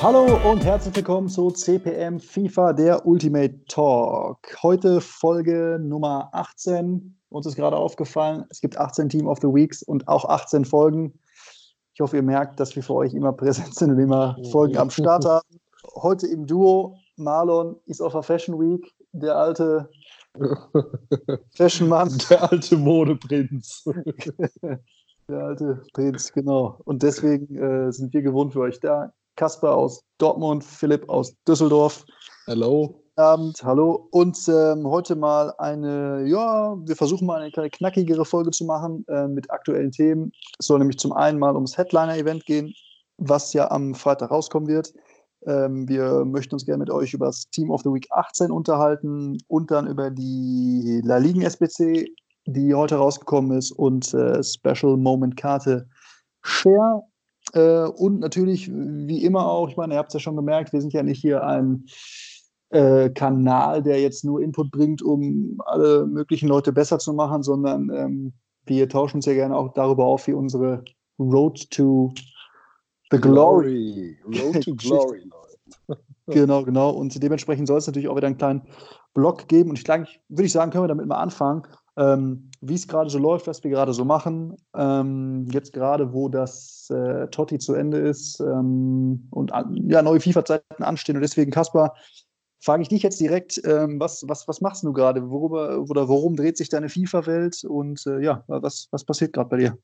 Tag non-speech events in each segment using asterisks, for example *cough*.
Hallo und herzlich willkommen zu CPM FIFA, der Ultimate Talk. Heute Folge Nummer 18. Uns ist gerade aufgefallen, es gibt 18 Team of the Weeks und auch 18 Folgen. Ich hoffe, ihr merkt, dass wir für euch immer präsent sind und immer Folgen am Start haben. Heute im Duo. Marlon ist auf der Fashion Week, der alte *laughs* Fashion-Mann. Der alte Modeprinz. *laughs* der alte Prinz, genau. Und deswegen äh, sind wir gewohnt für euch da. Kasper aus Dortmund, Philipp aus Düsseldorf. Hallo. Abend, hallo. Und ähm, heute mal eine, ja, wir versuchen mal eine kleine knackigere Folge zu machen äh, mit aktuellen Themen. Es soll nämlich zum einen mal ums Headliner-Event gehen, was ja am Freitag rauskommen wird. Ähm, wir möchten uns gerne mit euch über das Team of the Week 18 unterhalten und dann über die La Liga SBC, die heute rausgekommen ist, und äh, Special Moment Karte Share. Äh, und natürlich, wie immer auch, ich meine, ihr habt es ja schon gemerkt, wir sind ja nicht hier ein äh, Kanal, der jetzt nur Input bringt, um alle möglichen Leute besser zu machen, sondern ähm, wir tauschen uns ja gerne auch darüber auf, wie unsere Road to the Glory. glory. Road to *laughs* Glory, Leute. *laughs* genau, genau. Und dementsprechend soll es natürlich auch wieder einen kleinen Blog geben. Und ich glaube, würde ich sagen, können wir damit mal anfangen, ähm, wie es gerade so läuft, was wir gerade so machen. Ähm, jetzt gerade, wo das äh, Totti zu Ende ist ähm, und ja, neue FIFA-Zeiten anstehen. Und deswegen, Kaspar, frage ich dich jetzt direkt, ähm, was, was, was machst du gerade? Worüber oder worum dreht sich deine FIFA-Welt? Und äh, ja, was, was passiert gerade bei dir?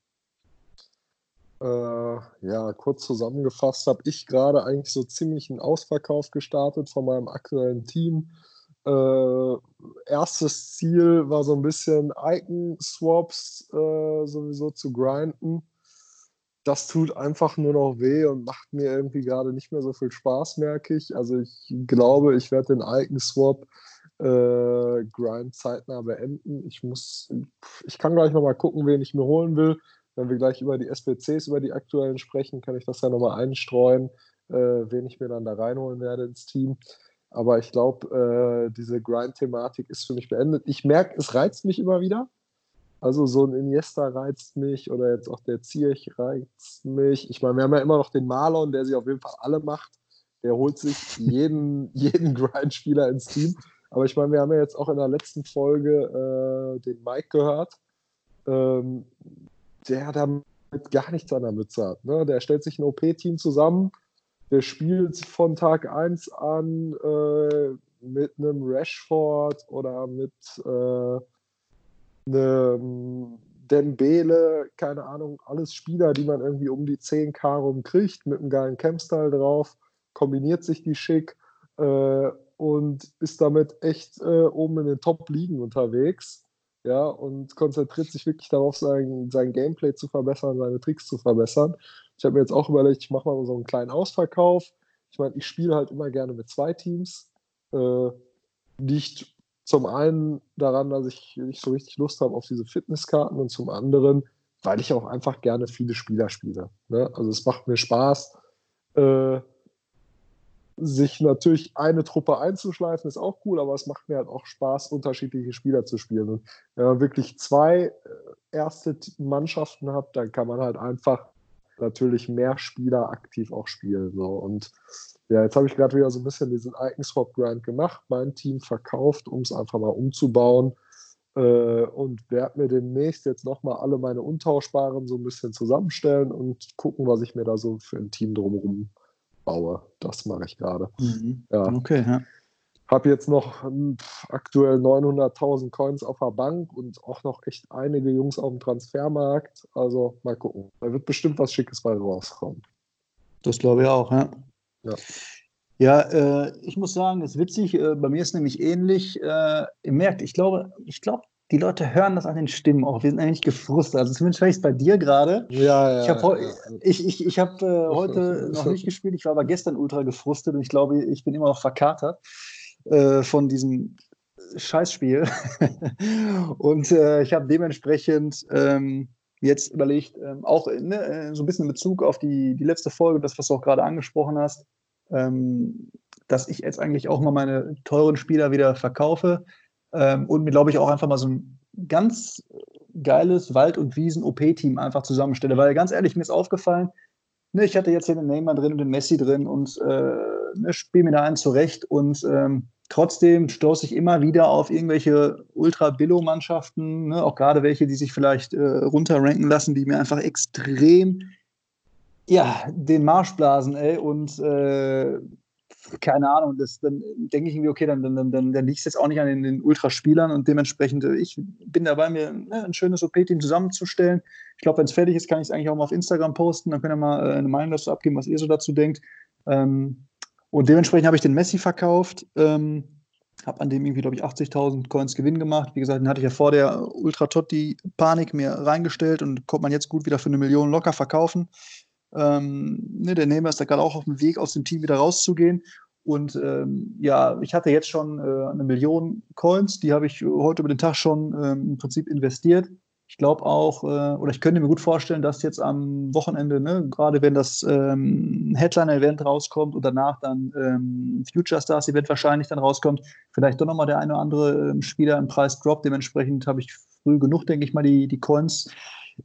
Äh, ja, kurz zusammengefasst habe ich gerade eigentlich so ziemlich einen Ausverkauf gestartet von meinem aktuellen Team. Äh, erstes Ziel war so ein bisschen Icon-Swaps äh, sowieso zu grinden. Das tut einfach nur noch weh und macht mir irgendwie gerade nicht mehr so viel Spaß, merke ich. Also ich glaube, ich werde den Icon-Swap äh, Grind zeitnah beenden. Ich muss, ich kann gleich nochmal gucken, wen ich mir holen will. Wenn wir gleich über die SPCs, über die aktuellen sprechen, kann ich das ja nochmal einstreuen, äh, wen ich mir dann da reinholen werde ins Team. Aber ich glaube, äh, diese Grind-Thematik ist für mich beendet. Ich merke, es reizt mich immer wieder. Also so ein Iniesta reizt mich oder jetzt auch der Zierch reizt mich. Ich meine, wir haben ja immer noch den Marlon, der sich auf jeden Fall alle macht. Der holt sich jeden, *laughs* jeden Grind-Spieler ins Team. Aber ich meine, wir haben ja jetzt auch in der letzten Folge äh, den Mike gehört. Ähm, der damit gar nichts an der Mütze hat. Ne? Der stellt sich ein OP-Team zusammen, der spielt von Tag 1 an äh, mit einem Rashford oder mit äh, einem Dembele, keine Ahnung, alles Spieler, die man irgendwie um die 10k rumkriegt, mit einem geilen Campstyle drauf, kombiniert sich die schick äh, und ist damit echt äh, oben in den Top-Ligen unterwegs ja, und konzentriert sich wirklich darauf, sein, sein Gameplay zu verbessern, seine Tricks zu verbessern. Ich habe mir jetzt auch überlegt, ich mache mal so einen kleinen Ausverkauf. Ich meine, ich spiele halt immer gerne mit zwei Teams. Äh, liegt zum einen daran, dass ich nicht so richtig Lust habe auf diese Fitnesskarten und zum anderen, weil ich auch einfach gerne viele Spieler spiele. Ne? Also es macht mir Spaß, äh, sich natürlich eine Truppe einzuschleifen, ist auch cool, aber es macht mir halt auch Spaß, unterschiedliche Spieler zu spielen. Und wenn man wirklich zwei äh, erste Mannschaften hat, dann kann man halt einfach natürlich mehr Spieler aktiv auch spielen. So. Und ja, jetzt habe ich gerade wieder so ein bisschen diesen Icon-Swap-Grind gemacht, mein Team verkauft, um es einfach mal umzubauen. Äh, und werde mir demnächst jetzt nochmal alle meine Untauschbaren so ein bisschen zusammenstellen und gucken, was ich mir da so für ein Team drumherum baue. Das mache ich gerade. Mhm. Ja. Okay, ja. Habe jetzt noch hm, aktuell 900.000 Coins auf der Bank und auch noch echt einige Jungs auf dem Transfermarkt. Also mal gucken. Da wird bestimmt was Schickes bei rauskommen. Das glaube ich auch, ja. Ja, ja äh, ich muss sagen, es ist witzig. Äh, bei mir ist nämlich ähnlich. Äh, ihr merkt, ich glaube, ich glaube, die Leute hören das an den Stimmen auch. Wir sind eigentlich gefrustet. Also zumindest vielleicht bei dir gerade. Ja, ja. Ich habe ja. ich, ich, ich hab, äh, *laughs* heute noch nicht gespielt. Ich war aber gestern ultra gefrustet und ich glaube, ich bin immer noch verkatert äh, von diesem Scheißspiel. *laughs* und äh, ich habe dementsprechend ähm, jetzt überlegt, ähm, auch ne, äh, so ein bisschen in Bezug auf die, die letzte Folge, das, was du auch gerade angesprochen hast, ähm, dass ich jetzt eigentlich auch mal meine teuren Spieler wieder verkaufe ähm, und mir, glaube ich, auch einfach mal so ein ganz geiles Wald- und Wiesen-OP-Team einfach zusammenstelle. Weil ganz ehrlich, mir ist aufgefallen, ne, ich hatte jetzt hier den Neymar drin und den Messi drin und äh, ne, spiele mir da einen zurecht und ähm, trotzdem stoße ich immer wieder auf irgendwelche Ultra-Billo-Mannschaften, ne, auch gerade welche, die sich vielleicht äh, runterranken lassen, die mir einfach extrem ja, den Marsch blasen, ey, und äh, keine Ahnung, das, dann denke ich irgendwie, okay, dann, dann, dann, dann liegt es jetzt auch nicht an den, den Ultraspielern und dementsprechend, äh, ich bin dabei, mir ne, ein schönes OP-Team zusammenzustellen. Ich glaube, wenn es fertig ist, kann ich es eigentlich auch mal auf Instagram posten, dann könnt ihr mal äh, eine Meinung dazu abgeben, was ihr so dazu denkt. Ähm, und dementsprechend habe ich den Messi verkauft, ähm, habe an dem irgendwie, glaube ich, 80.000 Coins Gewinn gemacht. Wie gesagt, den hatte ich ja vor der Ultra-Totti-Panik mir reingestellt und konnte man jetzt gut wieder für eine Million locker verkaufen. Ähm, ne, der Neymar ist da gerade auch auf dem Weg, aus dem Team wieder rauszugehen. Und ähm, ja, ich hatte jetzt schon äh, eine Million Coins, die habe ich heute über den Tag schon ähm, im Prinzip investiert. Ich glaube auch, äh, oder ich könnte mir gut vorstellen, dass jetzt am Wochenende, ne, gerade wenn das ähm, Headliner-Event rauskommt und danach dann ähm, Future Stars Event wahrscheinlich dann rauskommt, vielleicht doch nochmal der eine oder andere ähm, Spieler im Preis droppt. Dementsprechend habe ich früh genug, denke ich mal, die, die Coins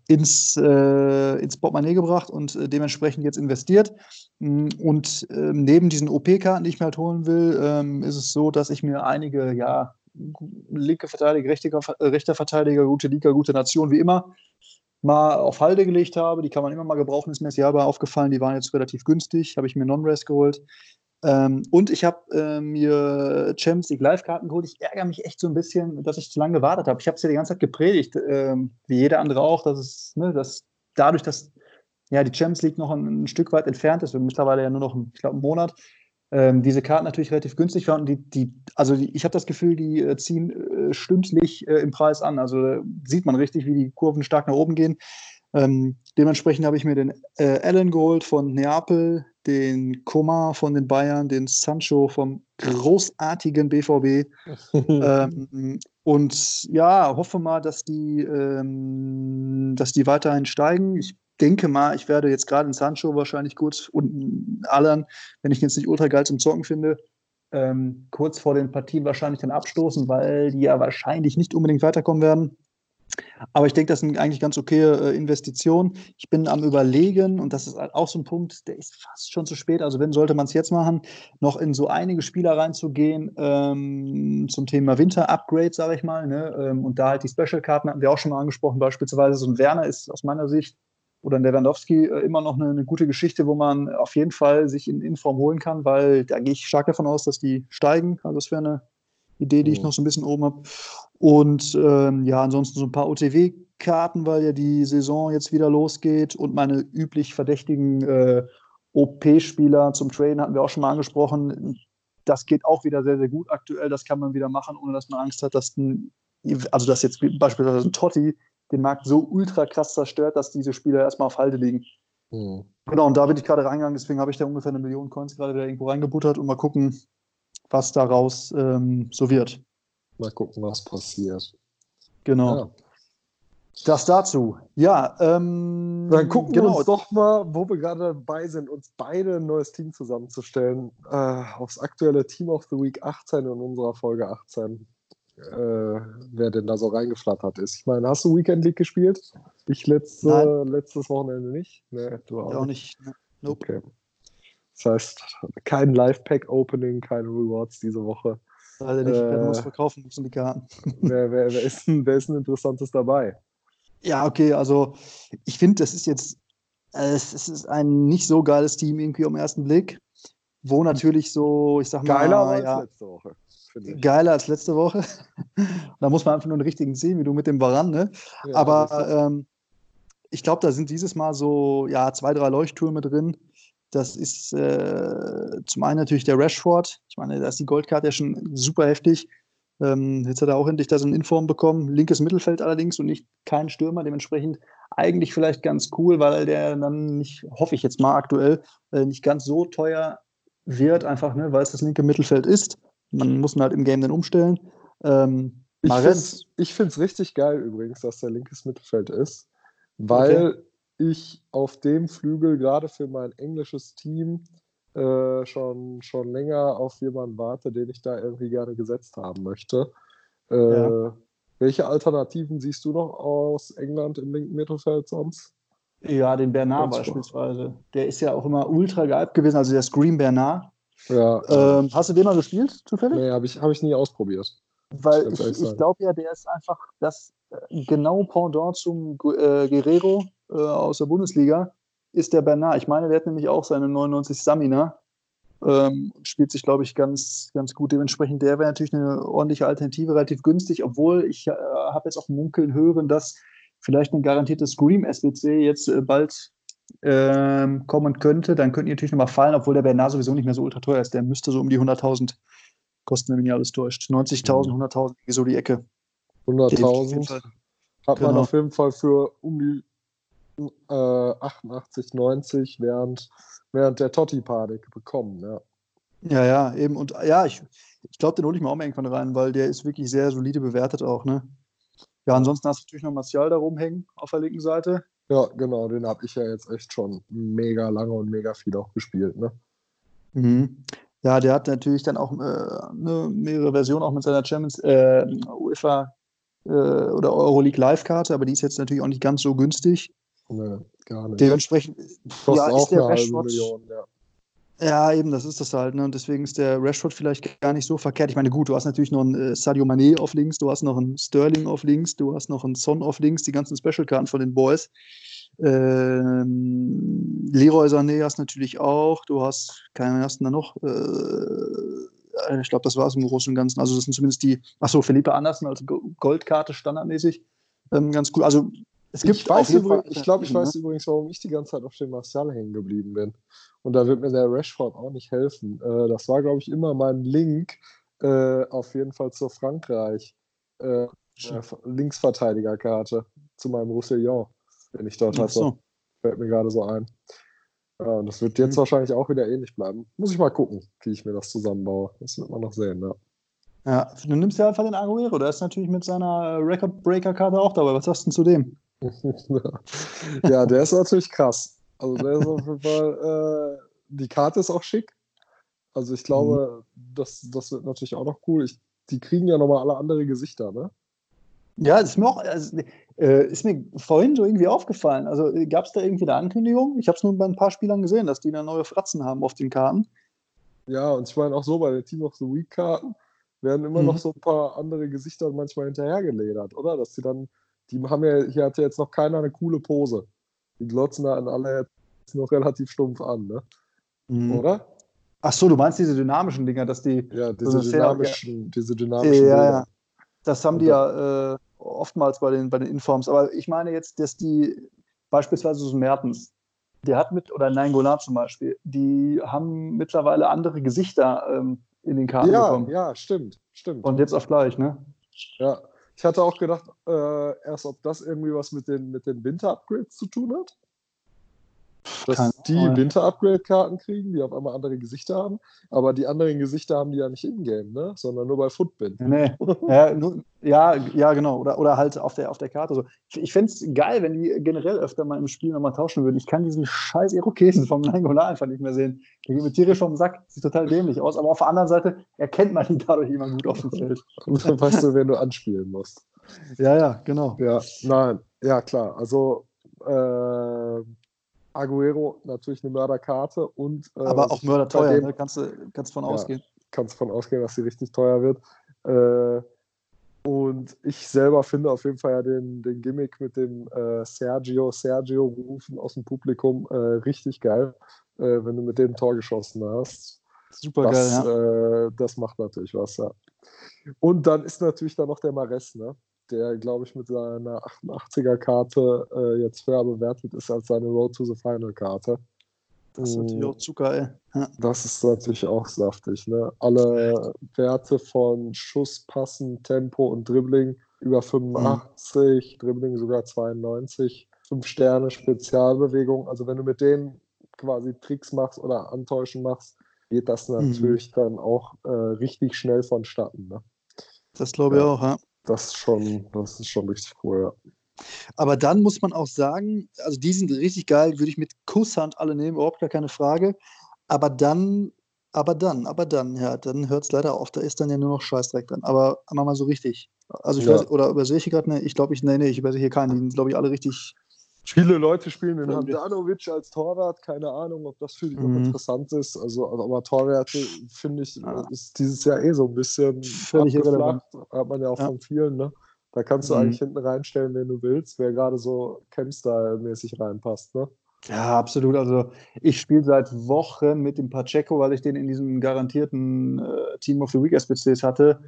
ins, äh, ins Portemonnaie gebracht und äh, dementsprechend jetzt investiert. Mm, und äh, neben diesen OP-Karten, die ich mir halt holen will, ähm, ist es so, dass ich mir einige, ja, linke Verteidiger, rechter, äh, rechter Verteidiger, gute Liga, gute Nation, wie immer, mal auf Halde gelegt habe. Die kann man immer mal gebrauchen, ist mir Jahr aber aufgefallen. Die waren jetzt relativ günstig, habe ich mir Non-Rest geholt. Ähm, und ich habe äh, mir Champions League Live-Karten geholt. Ich ärgere mich echt so ein bisschen, dass ich zu lange gewartet habe. Ich habe es ja die ganze Zeit gepredigt, äh, wie jeder andere auch, dass es, ne, dass dadurch, dass ja die Champions League noch ein, ein Stück weit entfernt ist mittlerweile ja nur noch, ich glaube, einen Monat, ähm, diese Karten natürlich relativ günstig waren. Die, die, also die, ich habe das Gefühl, die äh, ziehen äh, stündlich äh, im Preis an. Also sieht man richtig, wie die Kurven stark nach oben gehen. Ähm, dementsprechend habe ich mir den äh, Allen geholt von Neapel, den Koma von den Bayern, den Sancho vom großartigen BVB. *laughs* ähm, und ja, hoffe mal, dass die, ähm, dass die weiterhin steigen. Ich denke mal, ich werde jetzt gerade in Sancho wahrscheinlich kurz und Allen, wenn ich jetzt nicht ultra geil zum Zocken finde, ähm, kurz vor den Partien wahrscheinlich dann abstoßen, weil die ja wahrscheinlich nicht unbedingt weiterkommen werden. Aber ich denke, das sind eigentlich ganz okay äh, Investitionen. Ich bin am Überlegen, und das ist halt auch so ein Punkt, der ist fast schon zu spät. Also, wenn sollte man es jetzt machen, noch in so einige Spieler reinzugehen ähm, zum Thema Winter-Upgrade, sage ich mal. Ne? Ähm, und da halt die Special-Karten hatten wir auch schon mal angesprochen. Beispielsweise so ein Werner ist aus meiner Sicht oder Lewandowski äh, immer noch eine, eine, gute Geschichte, wo man auf jeden Fall sich in Inform holen kann, weil da gehe ich stark davon aus, dass die steigen. Also, das wäre eine Idee, die ich noch so ein bisschen oben habe. Und ähm, ja, ansonsten so ein paar OTW-Karten, weil ja die Saison jetzt wieder losgeht und meine üblich verdächtigen äh, OP-Spieler zum Traden hatten wir auch schon mal angesprochen. Das geht auch wieder sehr, sehr gut aktuell. Das kann man wieder machen, ohne dass man Angst hat, dass ein, also dass jetzt beispielsweise ein Totti den Markt so ultra krass zerstört, dass diese Spieler erstmal auf Halde liegen. Mhm. Genau, und da bin ich gerade reingegangen, deswegen habe ich da ungefähr eine Million Coins gerade wieder irgendwo reingebuttert und mal gucken, was daraus ähm, so wird. Mal gucken, was passiert. Genau. Ja. Das dazu. Ja, ähm, dann gucken genau. wir uns doch mal, wo wir gerade dabei sind, uns beide ein neues Team zusammenzustellen. Äh, aufs aktuelle Team of the Week 18 in unserer Folge 18. Äh, wer denn da so reingeflattert ist. Ich meine, hast du Weekend League gespielt? Ich letzte, letztes Wochenende nicht. Nee, du auch, auch nicht. Nope. Okay. Das heißt, kein Live-Pack-Opening, keine Rewards diese Woche. Leider nicht, äh, muss verkaufen müssen die Karten. *laughs* Wer, wer, wer, ist ein, wer ist ein interessantes dabei? Ja, okay, also ich finde, das ist jetzt, äh, es ist ein nicht so geiles Team irgendwie am ersten Blick, wo natürlich so, ich sag mal, geiler als ja, letzte Woche. Geiler als letzte Woche. da muss man einfach nur einen richtigen sehen, wie du mit dem Baran, ne? Ja, Aber ähm, ich glaube, da sind dieses Mal so, ja, zwei, drei Leuchttürme drin das ist äh, zum einen natürlich der Rashford. Ich meine, da ist die Goldkarte ja schon super heftig. Ähm, jetzt hat er auch endlich da so eine Inform bekommen. Linkes Mittelfeld allerdings und nicht kein Stürmer. Dementsprechend eigentlich vielleicht ganz cool, weil der dann nicht, hoffe ich jetzt mal aktuell, äh, nicht ganz so teuer wird, einfach, ne, weil es das linke Mittelfeld ist. Man muss ihn halt im Game dann umstellen. Ähm, ich finde es richtig geil übrigens, dass der linkes Mittelfeld ist, weil okay ich auf dem Flügel gerade für mein englisches Team äh, schon, schon länger auf jemanden warte, den ich da irgendwie gerne gesetzt haben möchte. Äh, ja. Welche Alternativen siehst du noch aus England im linken Mittelfeld sonst? Ja, den Bernard beispielsweise. Der ist ja auch immer ultra gehypt gewesen, also der Scream Bernard. Ja. Ähm, hast du den mal gespielt, zufällig? Nee, habe ich, hab ich nie ausprobiert. Weil ich, ich glaube ja, der ist einfach das äh, genau Pendant zum äh, Guerrero äh, aus der Bundesliga, ist der Bernard. Ich meine, der hat nämlich auch seine 99 Samina. Ähm, spielt sich, glaube ich, ganz, ganz gut. Dementsprechend, der wäre natürlich eine ordentliche Alternative, relativ günstig, obwohl ich äh, habe jetzt auch munkeln hören, dass vielleicht ein garantiertes Scream SBC jetzt äh, bald ähm, kommen könnte. Dann könnten die natürlich nochmal fallen, obwohl der Bernard sowieso nicht mehr so ultra teuer ist. Der müsste so um die 100.000 kosten, wenn mich alles täuscht. 90.000, 100.000, so die Ecke. 100.000 hat genau. man auf jeden Fall für um die äh, 88, 90 während, während der Totti-Panik bekommen, ja. Ja, ja, eben. Und ja, ich, ich glaube, den hole ich mir auch mal irgendwann rein, weil der ist wirklich sehr solide bewertet auch, ne? Ja, ansonsten hast du natürlich noch Martial da rumhängen auf der linken Seite. Ja, genau, den habe ich ja jetzt echt schon mega lange und mega viel auch gespielt, ne? Mhm. Ja, der hat natürlich dann auch äh, ne, mehrere Versionen auch mit seiner Champions äh, UEFA äh, oder Euroleague Live-Karte, aber die ist jetzt natürlich auch nicht ganz so günstig. Nee, gar nicht. Dementsprechend ja, auch ist der eine Rashford, Million, ja. Ja, eben, das ist das halt. Ne? Und deswegen ist der Rashford vielleicht gar nicht so verkehrt. Ich meine, gut, du hast natürlich noch einen äh, Sadio Mané auf links, du hast noch einen Sterling auf links, du hast noch einen Son auf links, die ganzen Special-Karten von den Boys. Ähm, Leroy Sané hast natürlich auch. Du hast, keinen hast du da noch? Äh, ich glaube, das war es im Großen und Ganzen. Also, das sind zumindest die, achso, Philippe Andersen als Goldkarte standardmäßig. Ähm, ganz cool. Also, es gibt ich weiß übrigens, ich glaube, ich weiß ne? übrigens, warum ich die ganze Zeit auf dem Martial hängen geblieben bin. Und da wird mir der Rashford auch nicht helfen. Äh, das war, glaube ich, immer mein Link äh, auf jeden Fall zur Frankreich. Äh, Linksverteidigerkarte zu meinem Roussillon den ich dort hatte. So. Fällt mir gerade so ein. Und das wird jetzt mhm. wahrscheinlich auch wieder ähnlich bleiben. Muss ich mal gucken, wie ich mir das zusammenbaue. Das wird man noch sehen, ja. Ja, du nimmst ja einfach den Aguero, der ist natürlich mit seiner Record Breaker Karte auch dabei. Was sagst du denn zu dem? Ja, der ist natürlich krass. Also der ist auf jeden Fall, äh, die Karte ist auch schick. Also ich glaube, mhm. das, das wird natürlich auch noch cool. Ich, die kriegen ja nochmal alle andere Gesichter, ne? Ja, das ist mir auch, also, äh, ist mir vorhin so irgendwie aufgefallen. Also äh, gab es da irgendwie eine Ankündigung? Ich habe es nur bei ein paar Spielern gesehen, dass die da neue Fratzen haben auf den Karten. Ja, und ich meine auch so bei den Team of the Week Karten werden immer mhm. noch so ein paar andere Gesichter manchmal hinterhergeledert, oder? Dass die dann, die haben ja, hier hat ja jetzt noch keiner eine coole Pose. Die glotzen da an alle jetzt noch relativ stumpf an, ne? Mhm. Oder? Ach so, du meinst diese dynamischen Dinger, dass die. Ja, diese so dynamischen, ja, diese dynamischen. Ja, ja. Das haben die ja. Äh, oftmals bei den, bei den Informs. Aber ich meine jetzt, dass die beispielsweise so Mertens, der hat mit, oder Nein Golan zum Beispiel, die haben mittlerweile andere Gesichter ähm, in den Karten ja, bekommen. Ja, stimmt, stimmt. Und jetzt auf gleich, ne? Ja, ich hatte auch gedacht, äh, erst ob das irgendwie was mit den, mit den Winter-Upgrades zu tun hat dass Keine die Winter-Upgrade-Karten kriegen, die auf einmal andere Gesichter haben. Aber die anderen Gesichter haben die ja nicht in-game, ne? sondern nur bei Footbin. Nee. *laughs* ja, nur, ja, ja, genau. Oder, oder halt auf der, auf der Karte. So. Ich, ich fände es geil, wenn die generell öfter mal im Spiel nochmal tauschen würden. Ich kann diesen scheiß Irokesen vom Nangola einfach nicht mehr sehen. Der geht mir tierisch vom Sack. Sieht total dämlich aus. Aber auf der anderen Seite erkennt man ihn dadurch immer gut auf dem Feld. Und dann weißt du, wen du anspielen musst. Ja, ja, genau. Ja, nein, ja, klar. Also, äh, Aguero natürlich eine Mörderkarte und. Äh, Aber auch mörderteuer, ne? kannst du kannst von ja, ausgehen. Kannst von ausgehen, dass sie richtig teuer wird. Äh, und ich selber finde auf jeden Fall ja den, den Gimmick mit dem äh, Sergio, Sergio rufen aus dem Publikum äh, richtig geil, äh, wenn du mit dem Tor geschossen hast. Super das, geil, ja. Äh, das macht natürlich was, ja. Und dann ist natürlich da noch der Mares, ne? Der, glaube ich, mit seiner 88er-Karte äh, jetzt höher bewertet ist als seine Road to the Final-Karte. Das ist natürlich auch Zucker, ey. Ja. Das ist natürlich auch saftig. Ne? Alle Werte von Schuss, Passen, Tempo und Dribbling über 85, mhm. Dribbling sogar 92, 5 Sterne Spezialbewegung. Also wenn du mit denen quasi Tricks machst oder Antäuschen machst, geht das mhm. natürlich mhm. dann auch äh, richtig schnell vonstatten. Ne? Das glaube ich ja. auch, ja das, schon, das ist schon richtig cool, ja. Aber dann muss man auch sagen, also die sind richtig geil, würde ich mit Kusshand alle nehmen, überhaupt gar keine Frage. Aber dann, aber dann, aber dann, ja, dann hört es leider auf, da ist dann ja nur noch Scheißdreck dran. Aber machen mal so richtig. Also ich ja. weiß, oder übersehe ich gerade, ne, ich glaube, ich, nee, nee, ich übersehe hier keinen, die sind, glaube ich, alle richtig Viele Leute spielen den Handanovic als Torwart, keine Ahnung, ob das für die mhm. noch interessant ist. Also, aber Torwerte, finde ich, ja. ist dieses Jahr eh so ein bisschen völlig irrelevant. Hat man ja auch ja. von vielen, ne? Da kannst du mhm. eigentlich hinten reinstellen, wenn du willst, wer gerade so Camp-Style-mäßig reinpasst, ne? Ja, absolut. Also ich spiele seit Wochen mit dem Pacheco, weil ich den in diesem garantierten äh, Team of the Week SPCs hatte.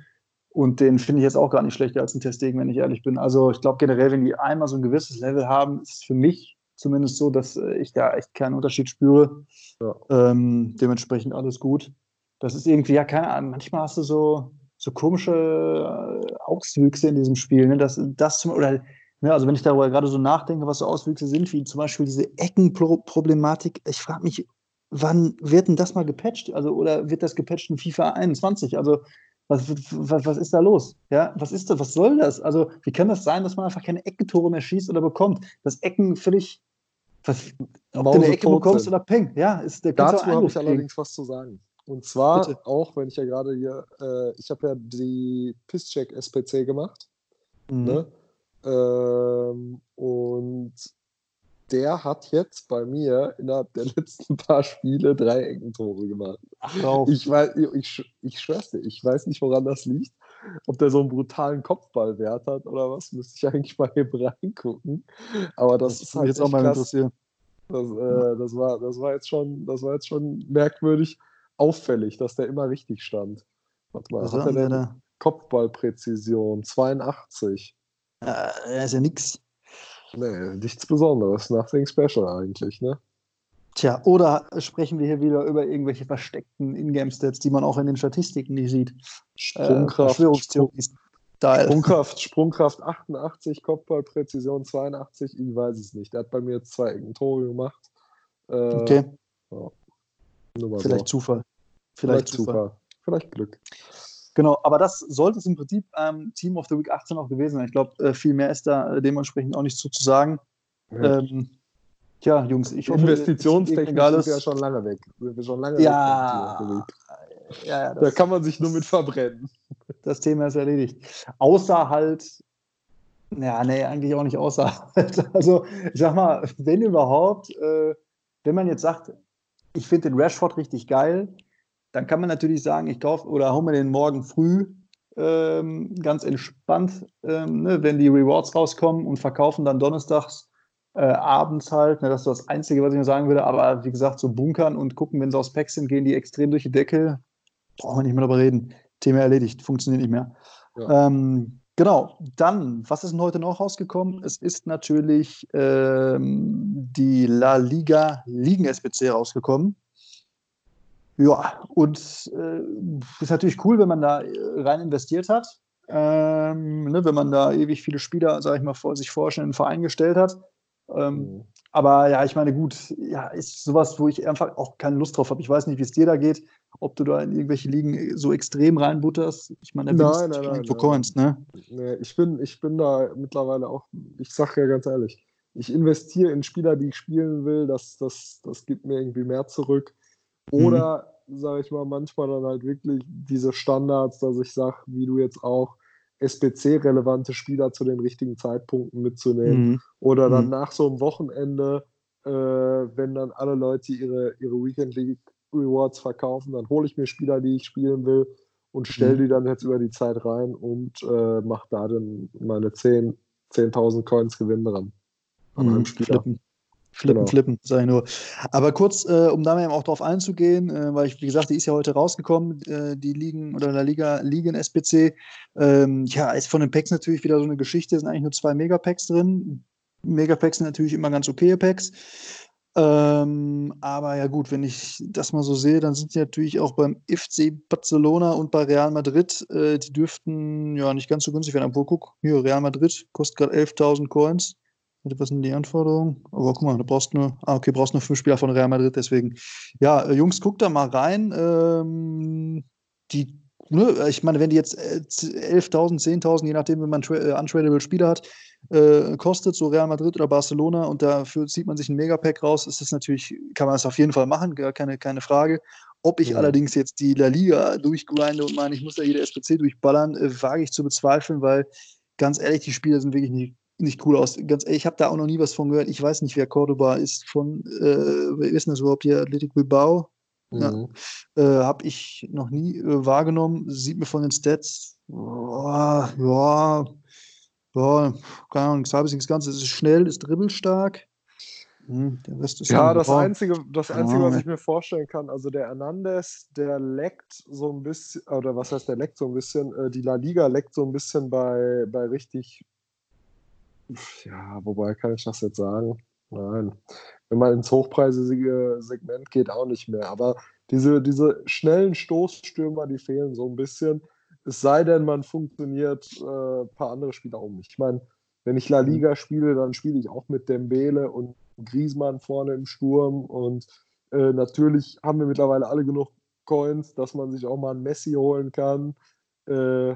Und den finde ich jetzt auch gar nicht schlechter als ein Testegen, wenn ich ehrlich bin. Also ich glaube generell, wenn die einmal so ein gewisses Level haben, ist es für mich zumindest so, dass äh, ich da echt keinen Unterschied spüre. Ja. Ähm, dementsprechend alles gut. Das ist irgendwie, ja, keine Ahnung, manchmal hast du so, so komische äh, Auswüchse in diesem Spiel. Ne? Das, das zum, oder Ne, also wenn ich darüber gerade so nachdenke, was so Auswüchse sind, wie zum Beispiel diese Eckenproblematik, ich frage mich, wann wird denn das mal gepatcht? Also, oder wird das gepatcht in FIFA 21? Also, was, was, was ist da los? Ja, was ist das? Was soll das? Also, wie kann das sein, dass man einfach keine Eckentore mehr schießt oder bekommt? Das Ecken völlig, was, ob du eine Ecke bekommst sind. oder Peng. Ja, ist der Dazu habe ich allerdings was zu sagen. Und zwar Bitte. auch, wenn ich ja gerade hier, äh, ich habe ja die Pisscheck SPC gemacht. Mhm. Ne? Ähm, und der hat jetzt bei mir innerhalb der letzten paar Spiele drei Eckentore gemacht. Ach, ich, weiß, ich, ich schwör's dir, ich weiß nicht, woran das liegt. Ob der so einen brutalen Kopfballwert hat oder was, müsste ich eigentlich mal eben reingucken. Aber das, das ist halt jetzt auch mal interessieren. Das, äh, das, war, das, war jetzt schon, das war jetzt schon merkwürdig auffällig, dass der immer richtig stand. Warte mal, was hat er denn? Kopfballpräzision 82. Äh, ist ja nix. Nee, nichts Besonderes. Nothing special eigentlich, ne? Tja, oder sprechen wir hier wieder über irgendwelche versteckten Ingame-Stats, die man auch in den Statistiken nicht sieht. Sprungkraft, äh, Sprungkraft, Sprungkraft 88, Kopfballpräzision 82, ich weiß es nicht. Der hat bei mir jetzt zwei Tore gemacht. Äh, okay. Ja. Vielleicht so. Zufall. Vielleicht, Vielleicht Zufall. Zufall. Vielleicht Glück. Genau, aber das sollte es im Prinzip ähm, Team of the Week 18 auch gewesen sein. Ich glaube, äh, viel mehr ist da äh, dementsprechend auch nicht so zu sagen. Ja. Ähm, tja, Jungs, ich hoffe, Investitionstechnisch sind wir ja schon lange weg. Sind wir schon lange ja, weg. Ja, ja, da kann man sich nur mit verbrennen. Das Thema ist erledigt. Außer halt, ja, nee, eigentlich auch nicht außer halt. *laughs* Also, ich sag mal, wenn überhaupt, äh, wenn man jetzt sagt, ich finde den Rashford richtig geil, dann kann man natürlich sagen, ich kaufe oder hole mir den morgen früh ähm, ganz entspannt, ähm, ne, wenn die Rewards rauskommen und verkaufen dann donnerstags äh, abends halt. Ne, das ist das Einzige, was ich nur sagen würde. Aber wie gesagt, so bunkern und gucken, wenn sie aus Packs sind, gehen die extrem durch die Decke. Brauchen wir nicht mehr darüber reden. Thema erledigt, funktioniert nicht mehr. Ja. Ähm, genau, dann, was ist denn heute noch rausgekommen? Es ist natürlich ähm, die La Liga Ligen-SBC rausgekommen. Ja, und äh, ist natürlich cool, wenn man da äh, rein investiert hat. Ähm, ne, wenn man da ewig viele Spieler, sage ich mal, vor sich vorstellen, in einen Verein gestellt hat. Ähm, mhm. Aber ja, ich meine, gut, ja, ist sowas, wo ich einfach auch keine Lust drauf habe. Ich weiß nicht, wie es dir da geht, ob du da in irgendwelche Ligen so extrem reinbutterst. Ich meine, da nein, nein, nein, nein. Coins, ne? Nee, ich bin, ich bin da mittlerweile auch, ich sage ja ganz ehrlich, ich investiere in Spieler, die ich spielen will, das, das, das gibt mir irgendwie mehr zurück. Mhm. Oder sage ich mal, manchmal dann halt wirklich diese Standards, dass ich sage, wie du jetzt auch, SBC-relevante Spieler zu den richtigen Zeitpunkten mitzunehmen. Mhm. Oder dann mhm. nach so einem Wochenende, äh, wenn dann alle Leute ihre, ihre Weekend League Rewards verkaufen, dann hole ich mir Spieler, die ich spielen will und stelle mhm. die dann jetzt über die Zeit rein und äh, mache da dann meine 10, 10.000 Coins Gewinn dran. An einem mhm. Spieler. Flippen. Flippen, genau. flippen, sage ich nur. Aber kurz, äh, um da eben auch drauf einzugehen, äh, weil ich, wie gesagt, die ist ja heute rausgekommen, äh, die Ligen oder der Liga, Ligen SPC. Ähm, ja, ist von den Packs natürlich wieder so eine Geschichte, es sind eigentlich nur zwei Megapacks drin. Megapacks sind natürlich immer ganz okay Packs. Ähm, aber ja gut, wenn ich das mal so sehe, dann sind die natürlich auch beim FC Barcelona und bei Real Madrid, äh, die dürften ja nicht ganz so günstig werden. Obwohl, guck, hier, Real Madrid kostet gerade 11.000 Coins. Was sind die Anforderungen? Aber guck mal, du brauchst nur, ah, okay, brauchst nur fünf Spieler von Real Madrid, deswegen. Ja, äh, Jungs, guckt da mal rein. Ähm, die, ne, ich meine, wenn die jetzt 11.000, äh, 10.000, je nachdem, wenn man äh, untradable Spieler hat, äh, kostet, so Real Madrid oder Barcelona, und dafür zieht man sich ein Megapack raus, ist das natürlich, kann man das auf jeden Fall machen, gar keine, keine Frage. Ob ich ja. allerdings jetzt die La Liga durchgrinde und meine, ich muss da jede SPC durchballern, äh, wage ich zu bezweifeln, weil ganz ehrlich, die Spieler sind wirklich nicht nicht cool aus. Ganz ehrlich, ich habe da auch noch nie was von gehört. Ich weiß nicht, wer Cordoba ist von, äh, wer ist denn das überhaupt hier? Athletic Bilbao? Mhm. Äh, habe ich noch nie äh, wahrgenommen. Sieht mir von den Stats, oh, ja, ja, keine Ahnung, das Ganze. Es ist schnell, ist dribbelstark. Hm, ja, das Einzige, das Einzige, was ich mir vorstellen kann, also der Hernandez, der leckt so ein bisschen, oder was heißt der leckt so ein bisschen, äh, die La Liga leckt so ein bisschen bei, bei richtig, ja, wobei kann ich das jetzt sagen? Nein. Wenn man ins hochpreisige Segment geht, auch nicht mehr. Aber diese, diese schnellen Stoßstürmer, die fehlen so ein bisschen. Es sei denn, man funktioniert äh, ein paar andere Spieler um. Ich meine, wenn ich La mhm. Liga spiele, dann spiele ich auch mit Dembele und Griezmann vorne im Sturm und äh, natürlich haben wir mittlerweile alle genug Coins, dass man sich auch mal einen Messi holen kann. Äh,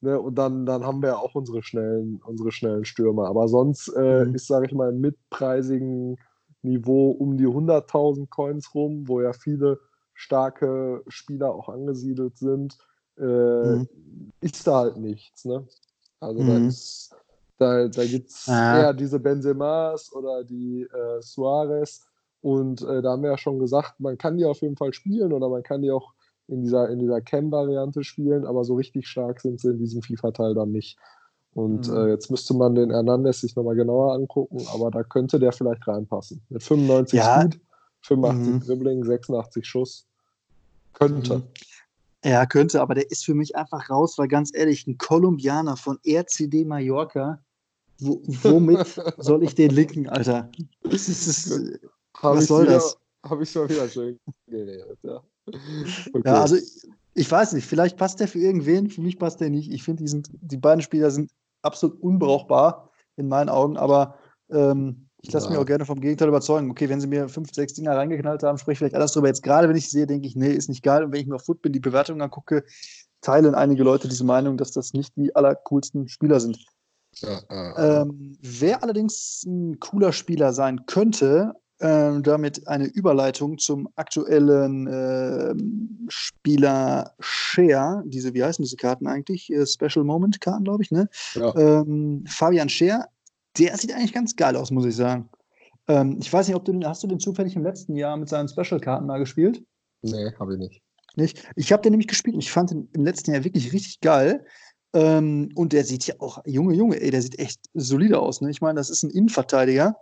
ne? Und dann, dann haben wir auch unsere schnellen, unsere schnellen Stürmer. Aber sonst äh, mhm. ist, sage ich mal, im mitpreisigen Niveau um die 100.000 Coins rum, wo ja viele starke Spieler auch angesiedelt sind, äh, mhm. ist da halt nichts. Ne? Also mhm. da ist da, da gibt es ah. eher diese Benzemas oder die äh, Suarez. Und äh, da haben wir ja schon gesagt, man kann die auf jeden Fall spielen oder man kann die auch in dieser, in dieser Cam-Variante spielen, aber so richtig stark sind sie in diesem FIFA-Teil dann nicht. Und mhm. äh, jetzt müsste man den Hernandez sich nochmal genauer angucken, aber da könnte der vielleicht reinpassen. Mit 95 ja. Speed, 85 mhm. Dribbling, 86 Schuss. Könnte. Mhm. Ja, könnte, aber der ist für mich einfach raus, weil ganz ehrlich, ein Kolumbianer von RCD Mallorca, wo, womit *laughs* soll ich den linken, Alter? Das ist, das, was soll wieder, das? Habe ich schon wieder schön geredet, ja. *laughs* Okay. Ja, also ich weiß nicht, vielleicht passt der für irgendwen, für mich passt der nicht. Ich finde, die, die beiden Spieler sind absolut unbrauchbar in meinen Augen, aber ähm, ich lasse ja. mich auch gerne vom Gegenteil überzeugen. Okay, wenn sie mir fünf, sechs Dinger reingeknallt haben, spreche ich vielleicht alles drüber. Jetzt gerade, wenn ich sehe, denke ich, nee, ist nicht geil. Und wenn ich mir auf Foot bin, die Bewertungen angucke, teilen einige Leute diese Meinung, dass das nicht die allercoolsten Spieler sind. Ja, äh, ähm, wer allerdings ein cooler Spieler sein könnte, äh, damit eine Überleitung zum aktuellen äh, Spieler Share, diese, wie heißen diese Karten eigentlich? Äh, Special Moment Karten, glaube ich, ne? Ja. Ähm, Fabian Scher, der sieht eigentlich ganz geil aus, muss ich sagen. Ähm, ich weiß nicht, ob du den, hast du den zufällig im letzten Jahr mit seinen Special-Karten mal gespielt? Nee, habe ich nicht. Nicht? Ich habe den nämlich gespielt und ich fand den im letzten Jahr wirklich richtig geil. Ähm, und der sieht ja auch, Junge, Junge, ey, der sieht echt solide aus. Ne? Ich meine, das ist ein Innenverteidiger.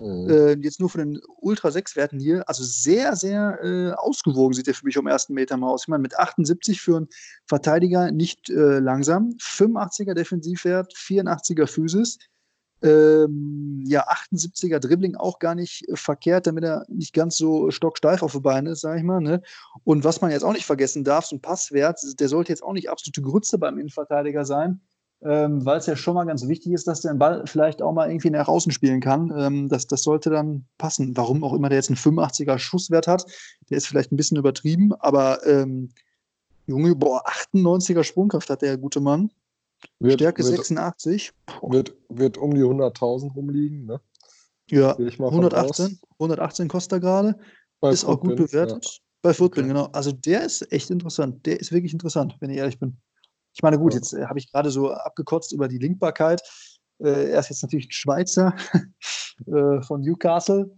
Mhm. Äh, jetzt nur von den Ultra-6-Werten hier. Also sehr, sehr äh, ausgewogen sieht der für mich um ersten Meter mal aus. Ich meine, mit 78 für einen Verteidiger nicht äh, langsam. 85er Defensivwert, 84er Physis. Ähm, ja, 78er Dribbling auch gar nicht äh, verkehrt, damit er nicht ganz so stocksteif auf den Beinen ist, sag ich mal. Ne? Und was man jetzt auch nicht vergessen darf, so ein Passwert, der sollte jetzt auch nicht absolute Grütze beim Innenverteidiger sein, ähm, weil es ja schon mal ganz wichtig ist, dass der Ball vielleicht auch mal irgendwie nach außen spielen kann. Ähm, das, das sollte dann passen. Warum auch immer der jetzt einen 85er Schusswert hat, der ist vielleicht ein bisschen übertrieben, aber ähm, Junge, boah, 98er Sprungkraft hat der gute Mann. Wird, Stärke wird, 86. Wird, wird um die 100.000 rumliegen, ne? Ja, 118, 118 kostet er gerade. Ist auch gut bewertet. Ja. Bei Footbin, okay. genau. Also der ist echt interessant. Der ist wirklich interessant, wenn ich ehrlich bin. Ich meine, gut, jetzt äh, habe ich gerade so abgekotzt über die Linkbarkeit. Äh, er ist jetzt natürlich ein Schweizer *laughs* äh, von Newcastle.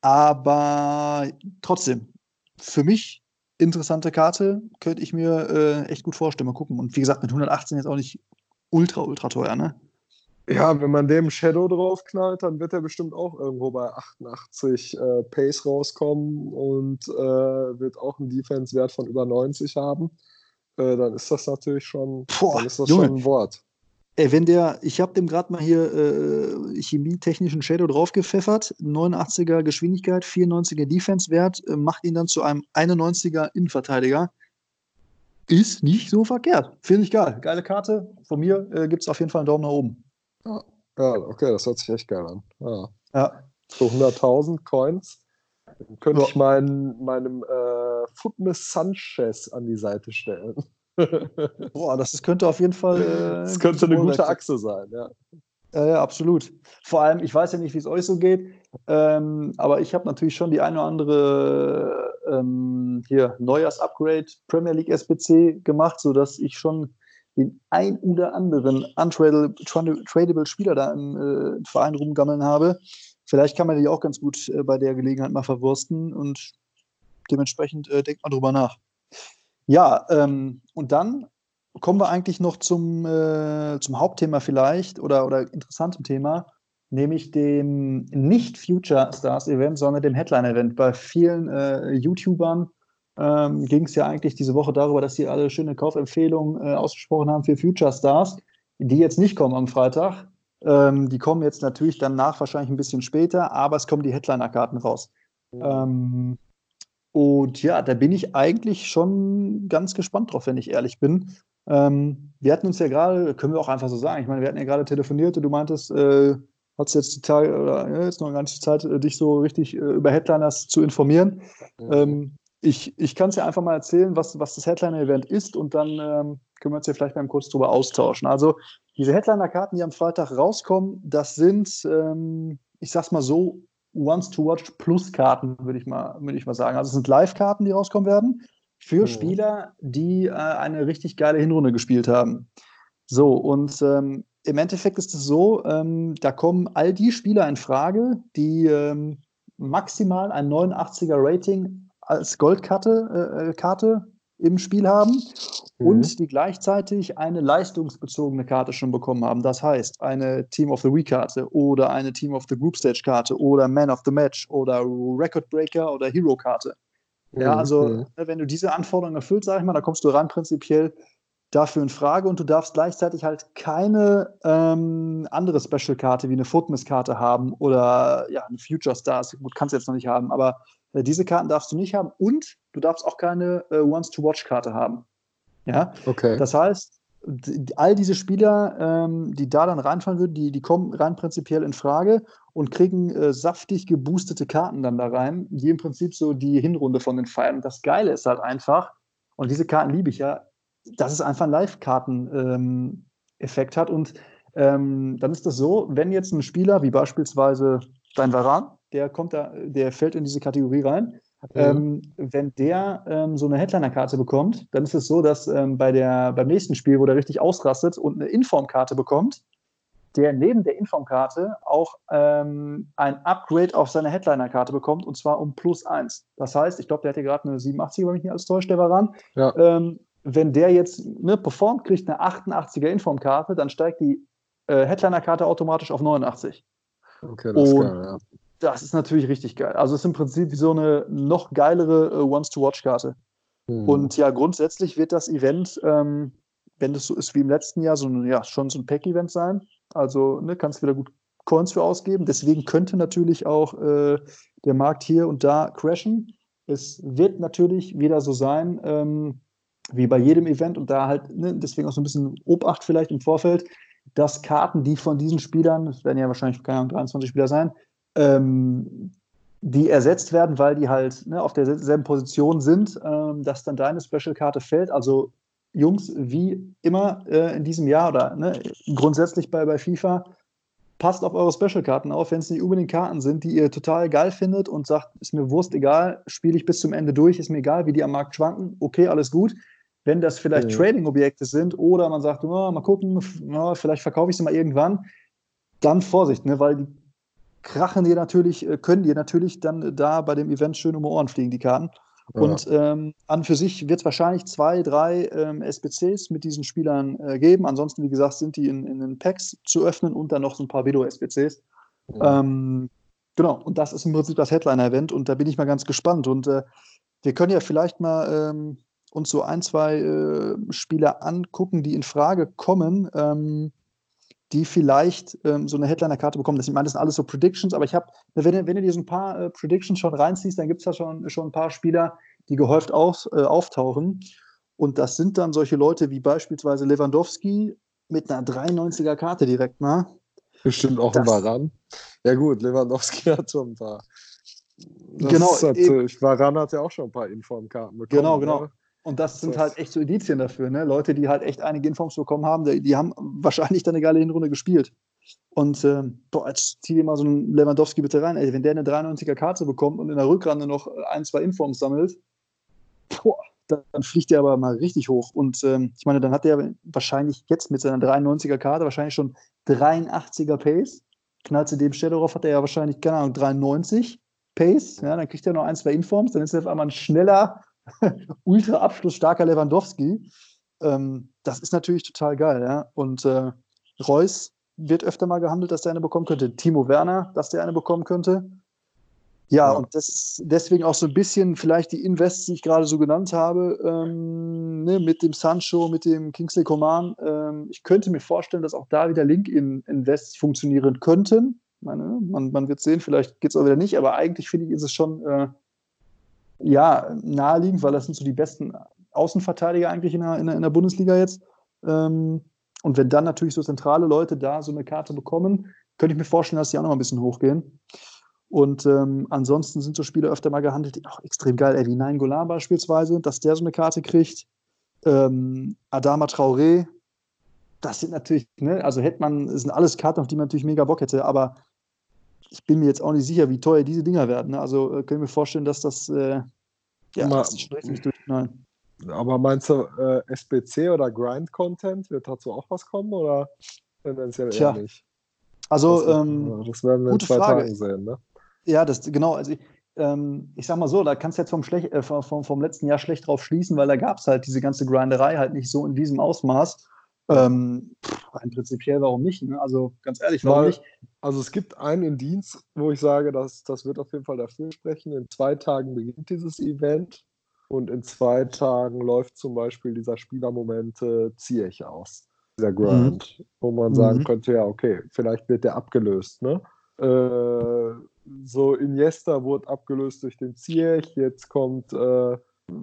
Aber trotzdem, für mich interessante Karte, könnte ich mir äh, echt gut vorstellen. Mal gucken. Und wie gesagt, mit 118 jetzt auch nicht ultra, ultra teuer, ne? Ja, wenn man dem Shadow draufknallt, dann wird er bestimmt auch irgendwo bei 88 äh, Pace rauskommen und äh, wird auch einen Defense-Wert von über 90 haben. Äh, dann ist das natürlich schon, Boah, dann ist das Junge. schon ein Wort. Ey, wenn der, ich habe dem gerade mal hier äh, chemietechnischen Shadow draufgepfeffert, 89er Geschwindigkeit, 94er Defense-Wert, äh, macht ihn dann zu einem 91er Innenverteidiger ist nicht so verkehrt. Finde ich geil. Geile Karte. Von mir äh, gibt es auf jeden Fall einen Daumen nach oben. Ja. ja, okay, das hört sich echt geil an. Ja. ja. So 100.000 Coins. Dann könnte ja. ich mein, meinem äh, Footness Sanchez an die Seite stellen. *laughs* Boah, das könnte auf jeden Fall. Äh, das könnte eine gute Achse sein, ja. Ja, ja, absolut. Vor allem, ich weiß ja nicht, wie es euch so geht, ähm, aber ich habe natürlich schon die eine oder andere ähm, hier Neujahrs-Upgrade Premier League SBC gemacht, sodass ich schon den ein oder anderen untradable Spieler da im, äh, im Verein rumgammeln habe. Vielleicht kann man die auch ganz gut äh, bei der Gelegenheit mal verwursten und dementsprechend äh, denkt man drüber nach. Ja, ähm, und dann kommen wir eigentlich noch zum, äh, zum Hauptthema vielleicht oder, oder interessantem Thema, nämlich dem nicht Future Stars Event, sondern dem Headline Event. Bei vielen äh, YouTubern ähm, ging es ja eigentlich diese Woche darüber, dass sie alle schöne Kaufempfehlungen äh, ausgesprochen haben für Future Stars, die jetzt nicht kommen am Freitag. Ähm, die kommen jetzt natürlich danach wahrscheinlich ein bisschen später, aber es kommen die Headliner-Karten raus. Mhm. Ähm, und ja, da bin ich eigentlich schon ganz gespannt drauf, wenn ich ehrlich bin. Ähm, wir hatten uns ja gerade, können wir auch einfach so sagen, ich meine, wir hatten ja gerade telefoniert und du meintest, äh, hast jetzt die Tage oder ja, jetzt noch eine ganze Zeit, äh, dich so richtig äh, über Headliners zu informieren. Mhm. Ähm, ich ich kann es ja einfach mal erzählen, was, was das Headliner-Event ist und dann ähm, können wir uns ja vielleicht mal kurz drüber austauschen. Also diese Headliner-Karten, die am Freitag rauskommen, das sind, ähm, ich sag's mal so, Once to Watch Plus Karten, würde ich, mal, würd ich mal sagen. Also es sind Live-Karten, die rauskommen werden für mhm. Spieler, die äh, eine richtig geile Hinrunde gespielt haben. So, und ähm, im Endeffekt ist es so, ähm, da kommen all die Spieler in Frage, die ähm, maximal ein 89er Rating als Goldkarte äh, äh, Karte im Spiel haben mhm. und die gleichzeitig eine leistungsbezogene Karte schon bekommen haben. Das heißt, eine Team of the Week Karte oder eine Team of the Group Stage Karte oder Man of the Match oder Record Breaker oder Hero Karte. Ja, also mhm. Ne, wenn du diese Anforderungen erfüllst, sag ich mal, da kommst du rein prinzipiell dafür in Frage und du darfst gleichzeitig halt keine ähm, andere Special-Karte wie eine Footmiss-Karte haben oder ja, eine Future Stars. Gut, kannst du jetzt noch nicht haben, aber diese Karten darfst du nicht haben und du darfst auch keine äh, Once-to-Watch-Karte haben. Ja, okay. Das heißt, all diese Spieler, ähm, die da dann reinfallen würden, die, die kommen rein prinzipiell in Frage und kriegen äh, saftig geboostete Karten dann da rein, die im Prinzip so die Hinrunde von den feiern. Das Geile ist halt einfach, und diese Karten liebe ich ja, dass es einfach einen Live-Karten-Effekt ähm, hat. Und ähm, dann ist das so, wenn jetzt ein Spieler, wie beispielsweise dein Varan, der kommt da, der fällt in diese Kategorie rein. Mhm. Ähm, wenn der ähm, so eine Headliner-Karte bekommt, dann ist es so, dass ähm, bei der, beim nächsten Spiel, wo der richtig ausrastet und eine Inform-Karte bekommt, der neben der Inform-Karte auch ähm, ein Upgrade auf seine Headliner-Karte bekommt und zwar um plus eins. Das heißt, ich glaube, der hatte gerade eine 87, wenn mich nicht alles täuscht, der Varan. Ja. Ähm, wenn der jetzt ne, performt, kriegt eine 88er Inform-Karte, dann steigt die äh, Headliner-Karte automatisch auf 89. Okay, das ist geil, ja. Das ist natürlich richtig geil. Also es ist im Prinzip wie so eine noch geilere äh, Once-to-Watch-Karte. Mhm. Und ja, grundsätzlich wird das Event, ähm, wenn das so ist wie im letzten Jahr, so ein, ja, schon so ein Pack-Event sein. Also ne, kannst wieder gut Coins für ausgeben. Deswegen könnte natürlich auch äh, der Markt hier und da crashen. Es wird natürlich wieder so sein, ähm, wie bei jedem Event und da halt, ne, deswegen auch so ein bisschen Obacht vielleicht im Vorfeld, dass Karten, die von diesen Spielern, das werden ja wahrscheinlich, keine Ahnung, 23 Spieler sein, ähm, die ersetzt werden, weil die halt ne, auf derselben Position sind, ähm, dass dann deine Special-Karte fällt. Also Jungs, wie immer äh, in diesem Jahr oder ne, grundsätzlich bei, bei FIFA, passt auf eure Special-Karten auf, wenn es nicht unbedingt Karten sind, die ihr total geil findet und sagt, ist mir Wurst egal, spiele ich bis zum Ende durch, ist mir egal, wie die am Markt schwanken, okay, alles gut. Wenn das vielleicht ja. Trading-Objekte sind oder man sagt, oh, mal gucken, oh, vielleicht verkaufe ich sie mal irgendwann, dann Vorsicht, ne, weil die krachen dir natürlich, äh, können dir natürlich dann da bei dem Event schön um die Ohren fliegen, die Karten. Ja. Und ähm, an für sich wird es wahrscheinlich zwei, drei ähm, SBCs mit diesen Spielern äh, geben. Ansonsten, wie gesagt, sind die in, in den Packs zu öffnen und dann noch so ein paar Video-SBCs. Ja. Ähm, genau, und das ist im Prinzip das Headliner-Event und da bin ich mal ganz gespannt. Und äh, wir können ja vielleicht mal ähm, uns so ein, zwei äh, Spieler angucken, die in Frage kommen, ähm, die vielleicht ähm, so eine Headliner-Karte bekommen. Das, ich meine, das sind alles so Predictions, aber ich habe, wenn, wenn, du dir so ein paar äh, Predictions schon reinziehst, dann gibt es da schon, schon ein paar Spieler, die gehäuft auf, äh, auftauchen. Und das sind dann solche Leute wie beispielsweise Lewandowski mit einer 93er Karte direkt mal. Ne? Bestimmt auch das, ein Varan. Ja, gut, Lewandowski *laughs* hat schon ein paar. Das genau. Hat, äh, Varan hat ja auch schon ein paar Informkarten bekommen. Genau, genau. Oder? Und das sind halt echt so Indizien dafür, ne? Leute, die halt echt einige Informs bekommen haben, die, die haben wahrscheinlich dann eine geile Hinrunde gespielt. Und äh, boah, jetzt zieh dir mal so einen Lewandowski bitte rein. Ey, wenn der eine 93er Karte bekommt und in der Rückrunde noch ein, zwei Informs sammelt, boah, dann fliegt er aber mal richtig hoch. Und ähm, ich meine, dann hat er wahrscheinlich jetzt mit seiner 93er Karte wahrscheinlich schon 83er Pace. Knallt zu dem Shadowroff hat er ja wahrscheinlich, keine Ahnung, 93 Pace. Ja, dann kriegt er noch ein, zwei Informs, dann ist er auf einmal ein schneller, *laughs* ultra abschlussstarker Lewandowski. Ähm, das ist natürlich total geil, ja. Und äh, Reus wird öfter mal gehandelt, dass der eine bekommen könnte. Timo Werner, dass der eine bekommen könnte. Ja, ja, und das ist deswegen auch so ein bisschen vielleicht die Invests, die ich gerade so genannt habe, ähm, ne, mit dem Sancho, mit dem Kingsley Coman. Ähm, ich könnte mir vorstellen, dass auch da wieder Link-Invests funktionieren könnten. Meine, man, man wird sehen, vielleicht geht es auch wieder nicht, aber eigentlich finde ich, ist es schon äh, ja, naheliegend, weil das sind so die besten Außenverteidiger eigentlich in der, in der, in der Bundesliga jetzt. Ähm, und wenn dann natürlich so zentrale Leute da so eine Karte bekommen, könnte ich mir vorstellen, dass die auch noch mal ein bisschen hochgehen. Und ähm, ansonsten sind so Spiele öfter mal gehandelt, auch extrem geil, ey, wie Nein Golan beispielsweise, dass der so eine Karte kriegt. Ähm, Adama Traoré, das sind natürlich, ne, also hätte man, das sind alles Karten, auf die man natürlich mega Bock hätte, aber ich bin mir jetzt auch nicht sicher, wie teuer diese Dinger werden. Also äh, können wir vorstellen, dass das, äh, ja, Mal, das schlägt mich durch. Nein. Aber meinst du, äh, SBC oder Grind-Content, wird dazu auch was kommen oder tendenziell Tja. eher nicht? Also, das, ähm, das werden wir in zwei Frage. Tagen sehen, ne? Ja, das genau. Also ich, ähm, ich sag mal so, da kannst du jetzt vom, Schlech äh, vom, vom, letzten Jahr schlecht drauf schließen, weil da gab es halt diese ganze Grinderei halt nicht so in diesem Ausmaß. Ähm, rein prinzipiell, warum nicht? Ne? Also ganz ehrlich, warum Weil- nicht? Also es gibt einen Indienst, wo ich sage, dass, das wird auf jeden Fall dafür sprechen. In zwei Tagen beginnt dieses Event und in zwei Tagen läuft zum Beispiel dieser Spielermoment äh, Ziyech aus. Dieser Grind, wo man sagen Mhm. könnte, ja, okay, vielleicht wird der abgelöst. Ne? Äh, so Iniesta wurde abgelöst durch den Ziyech, jetzt kommt äh,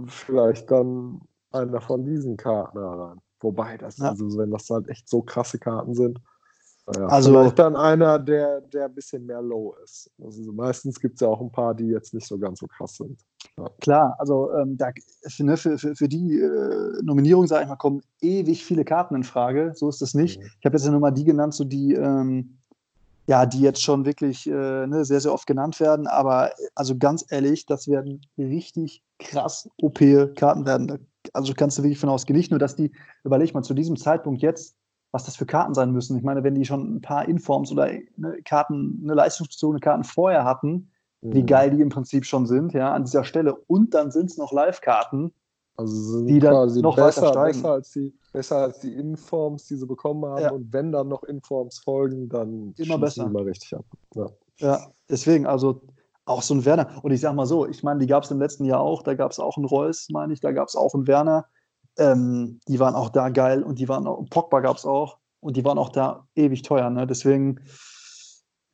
vielleicht dann einer von diesen Karten heran. Wobei, das, Ja. also wenn das halt echt so krasse Karten sind, naja, Also- vielleicht dann einer, der, der ein bisschen mehr low ist. Also meistens gibt es ja auch ein paar, die jetzt nicht so ganz so krass sind. Klar, also ähm, da, für, ne, für, für, die äh, Nominierung, sage ich mal, kommen ewig viele Karten in Frage. So ist es nicht. Mhm. Ich habe jetzt ja nur mal die genannt, so die, ähm, ja, die jetzt schon wirklich äh, ne, sehr, sehr oft genannt werden. Aber also ganz ehrlich, das werden richtig krass OP-Karten werden. Also kannst du wirklich von ausgehen. Nicht nur, dass die, überleg mal, zu diesem Zeitpunkt jetzt, was das für Karten sein müssen. Ich meine, wenn die schon ein paar Informs oder ne, Karten, eine leistungsbezogene Karten vorher hatten, wie Mhm. geil die im Prinzip schon sind, ja, an dieser Stelle. Und dann sind es noch Live-Karten. Also die dann noch weiter besser, steigen. besser, als die, besser als die Informs, die sie bekommen haben. Ja. Und wenn dann noch Informs folgen, dann Immer besser. mal richtig ab. Ja. Ja, deswegen, also auch so ein Werner. Und ich sag mal so, ich meine, die gab es im letzten Jahr auch. Da gab es auch einen Reus, meine ich, da gab es auch einen Werner. Ähm, die waren auch da geil und die waren auch, Pogba gab es auch und die waren auch da ewig teuer. Ne? Deswegen,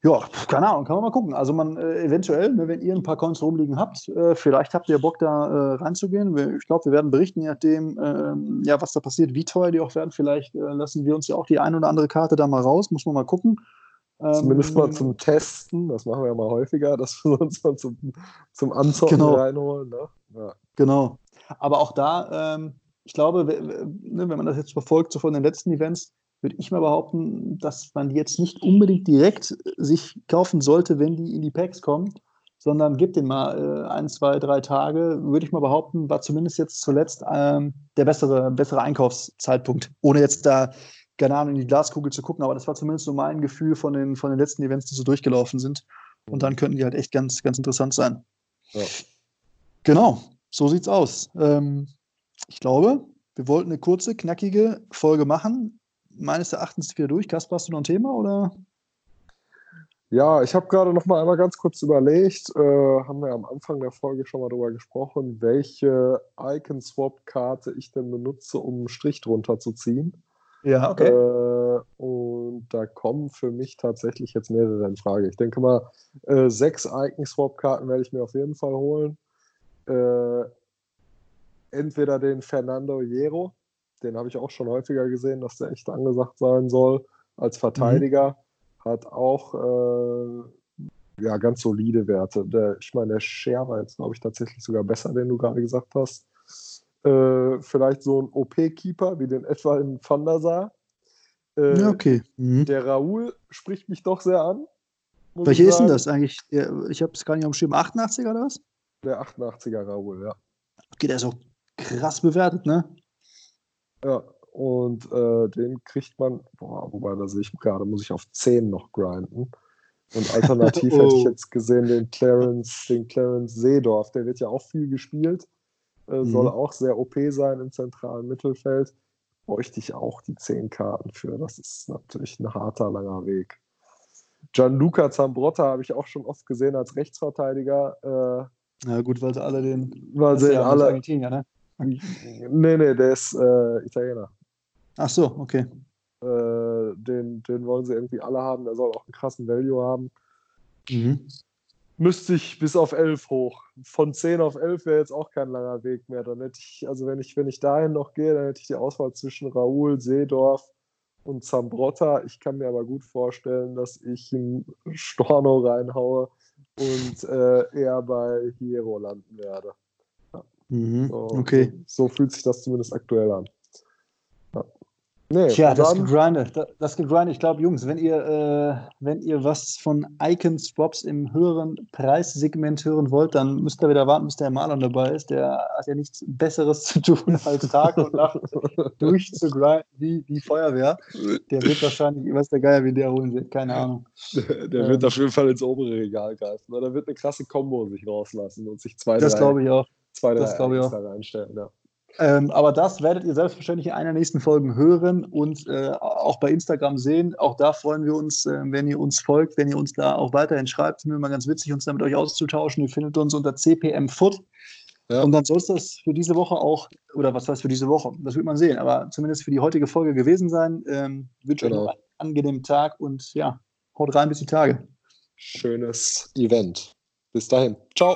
ja, keine Ahnung, kann man mal gucken. Also man äh, eventuell, ne, wenn ihr ein paar Coins rumliegen habt, äh, vielleicht habt ihr Bock da äh, reinzugehen. Ich glaube, wir werden berichten, je nachdem, ähm, ja, was da passiert, wie teuer die auch werden. Vielleicht äh, lassen wir uns ja auch die eine oder andere Karte da mal raus, muss man mal gucken. Zumindest mal Ähm, zum Testen, das machen wir ja mal häufiger, dass wir uns mal zum, zum Anzocken Genau. reinholen. Ne? Ja. Genau. Aber auch da, ähm, ich glaube, ne, wenn man das jetzt verfolgt, so von den letzten Events, würde ich mal behaupten, dass man die jetzt nicht unbedingt direkt äh, sich kaufen sollte, wenn die in die Packs kommen, sondern gibt den mal äh, ein, zwei, drei Tage, würde ich mal behaupten, war zumindest jetzt zuletzt ähm, der bessere, bessere Einkaufszeitpunkt. Ohne jetzt da, keine Ahnung, in die Glaskugel zu gucken, aber das war zumindest so mein Gefühl von den, von den letzten Events, die so durchgelaufen sind. Und dann könnten die halt echt ganz, ganz interessant sein. Ja. Genau, so sieht's aus. Ähm, ich glaube, wir wollten eine kurze, knackige Folge machen. Meines Erachtens wieder durch. Kaspar, hast du noch ein Thema oder? Ja, ich habe gerade noch mal einmal ganz kurz überlegt, äh, haben wir am Anfang der Folge schon mal darüber gesprochen, welche Icon-Swap-Karte ich denn benutze, um einen Strich drunter zu ziehen. Ja, Äh, und da kommen für mich tatsächlich jetzt mehrere in Frage. Ich denke mal, äh, sechs Icon-Swap-Karten werde ich mir auf jeden Fall holen. Entweder den Fernando Hierro, den habe ich auch schon häufiger gesehen, dass der echt angesagt sein soll als Verteidiger. Hat auch äh, ja, ganz solide Werte. Der, ich meine, der Share war jetzt, glaube ich, tatsächlich sogar besser, den du gerade gesagt hast. Äh, vielleicht so ein OP-Keeper wie den etwa in Van der Sar. Äh, ja okay. Mhm. Der Raoul spricht mich doch sehr an. muss Welche ich ist denn das eigentlich? Ich habe es gar nicht dem Schirm. 88er oder was? Der 88er Raoul, ja. Okay, der ist auch krass bewertet, ne? Ja, und äh, den kriegt man, boah, wobei da sehe ich gerade, muss ich auf 10 noch grinden. Und *laughs* alternativ oh. hätte ich oh. jetzt gesehen den Clarence, den Clarence Seedorf, der wird ja auch viel gespielt, äh, mhm. soll auch sehr OP sein im zentralen Mittelfeld. Bräuchte ich auch die 10 Karten für. Das ist natürlich ein harter, langer Weg. Gianluca Zambrotta habe ich auch schon oft gesehen als Rechtsverteidiger. Äh, ja, gut, weil sie alle den. Weil sie ja alle. Ne? Nee, nee, der ist äh, Italiener. Ach so, okay. Äh, den, den wollen sie irgendwie alle haben. Der soll auch einen krassen Value haben. Mhm. Müsste ich bis auf 11 hoch. Von 10 auf 11 wäre jetzt auch kein langer Weg mehr. Dann hätte ich, also wenn ich, wenn ich dahin noch gehe, dann hätte ich die Auswahl zwischen Raoul, Seedorf und Zambrotta. Ich kann mir aber gut vorstellen, dass ich einen Storno reinhaue und äh, eher bei Hierro landen werde. Ja. Mhm, so, okay. So fühlt sich das zumindest aktuell an. Nee, Tja, das gegrindet. Das gegrindet. Ich glaube, Jungs, wenn ihr, äh, wenn ihr was von Icon Swaps im höheren Preissegment hören wollt, dann müsst ihr wieder warten, bis der Marlon dabei ist. Der hat ja nichts Besseres zu tun, *laughs* als Tag und Nacht durchzugrinden wie die Feuerwehr. Der wird wahrscheinlich, ich weiß der Geier, wie der holen wird, keine Ahnung. Der, der ähm, wird auf jeden Fall ins obere Regal greifen. Oder wird eine krasse Combo sich rauslassen und sich zwei, das drei, ich auch. Zwei, drei das auch. reinstellen. Ja. Ähm, aber das werdet ihr selbstverständlich in einer der nächsten Folgen hören und äh, auch bei Instagram sehen. Auch da freuen wir uns, äh, wenn ihr uns folgt, wenn ihr uns da auch weiterhin schreibt. Finde immer ganz witzig, uns da mit euch auszutauschen. Ihr findet uns unter cpmfoot. Ja. Und dann soll es das für diese Woche auch, oder was heißt für diese Woche? Das wird man sehen, aber zumindest für die heutige Folge gewesen sein. Ähm, wünsche genau. euch einen angenehmen Tag und ja, haut rein bis die Tage. Schönes Event. Bis dahin. Ciao.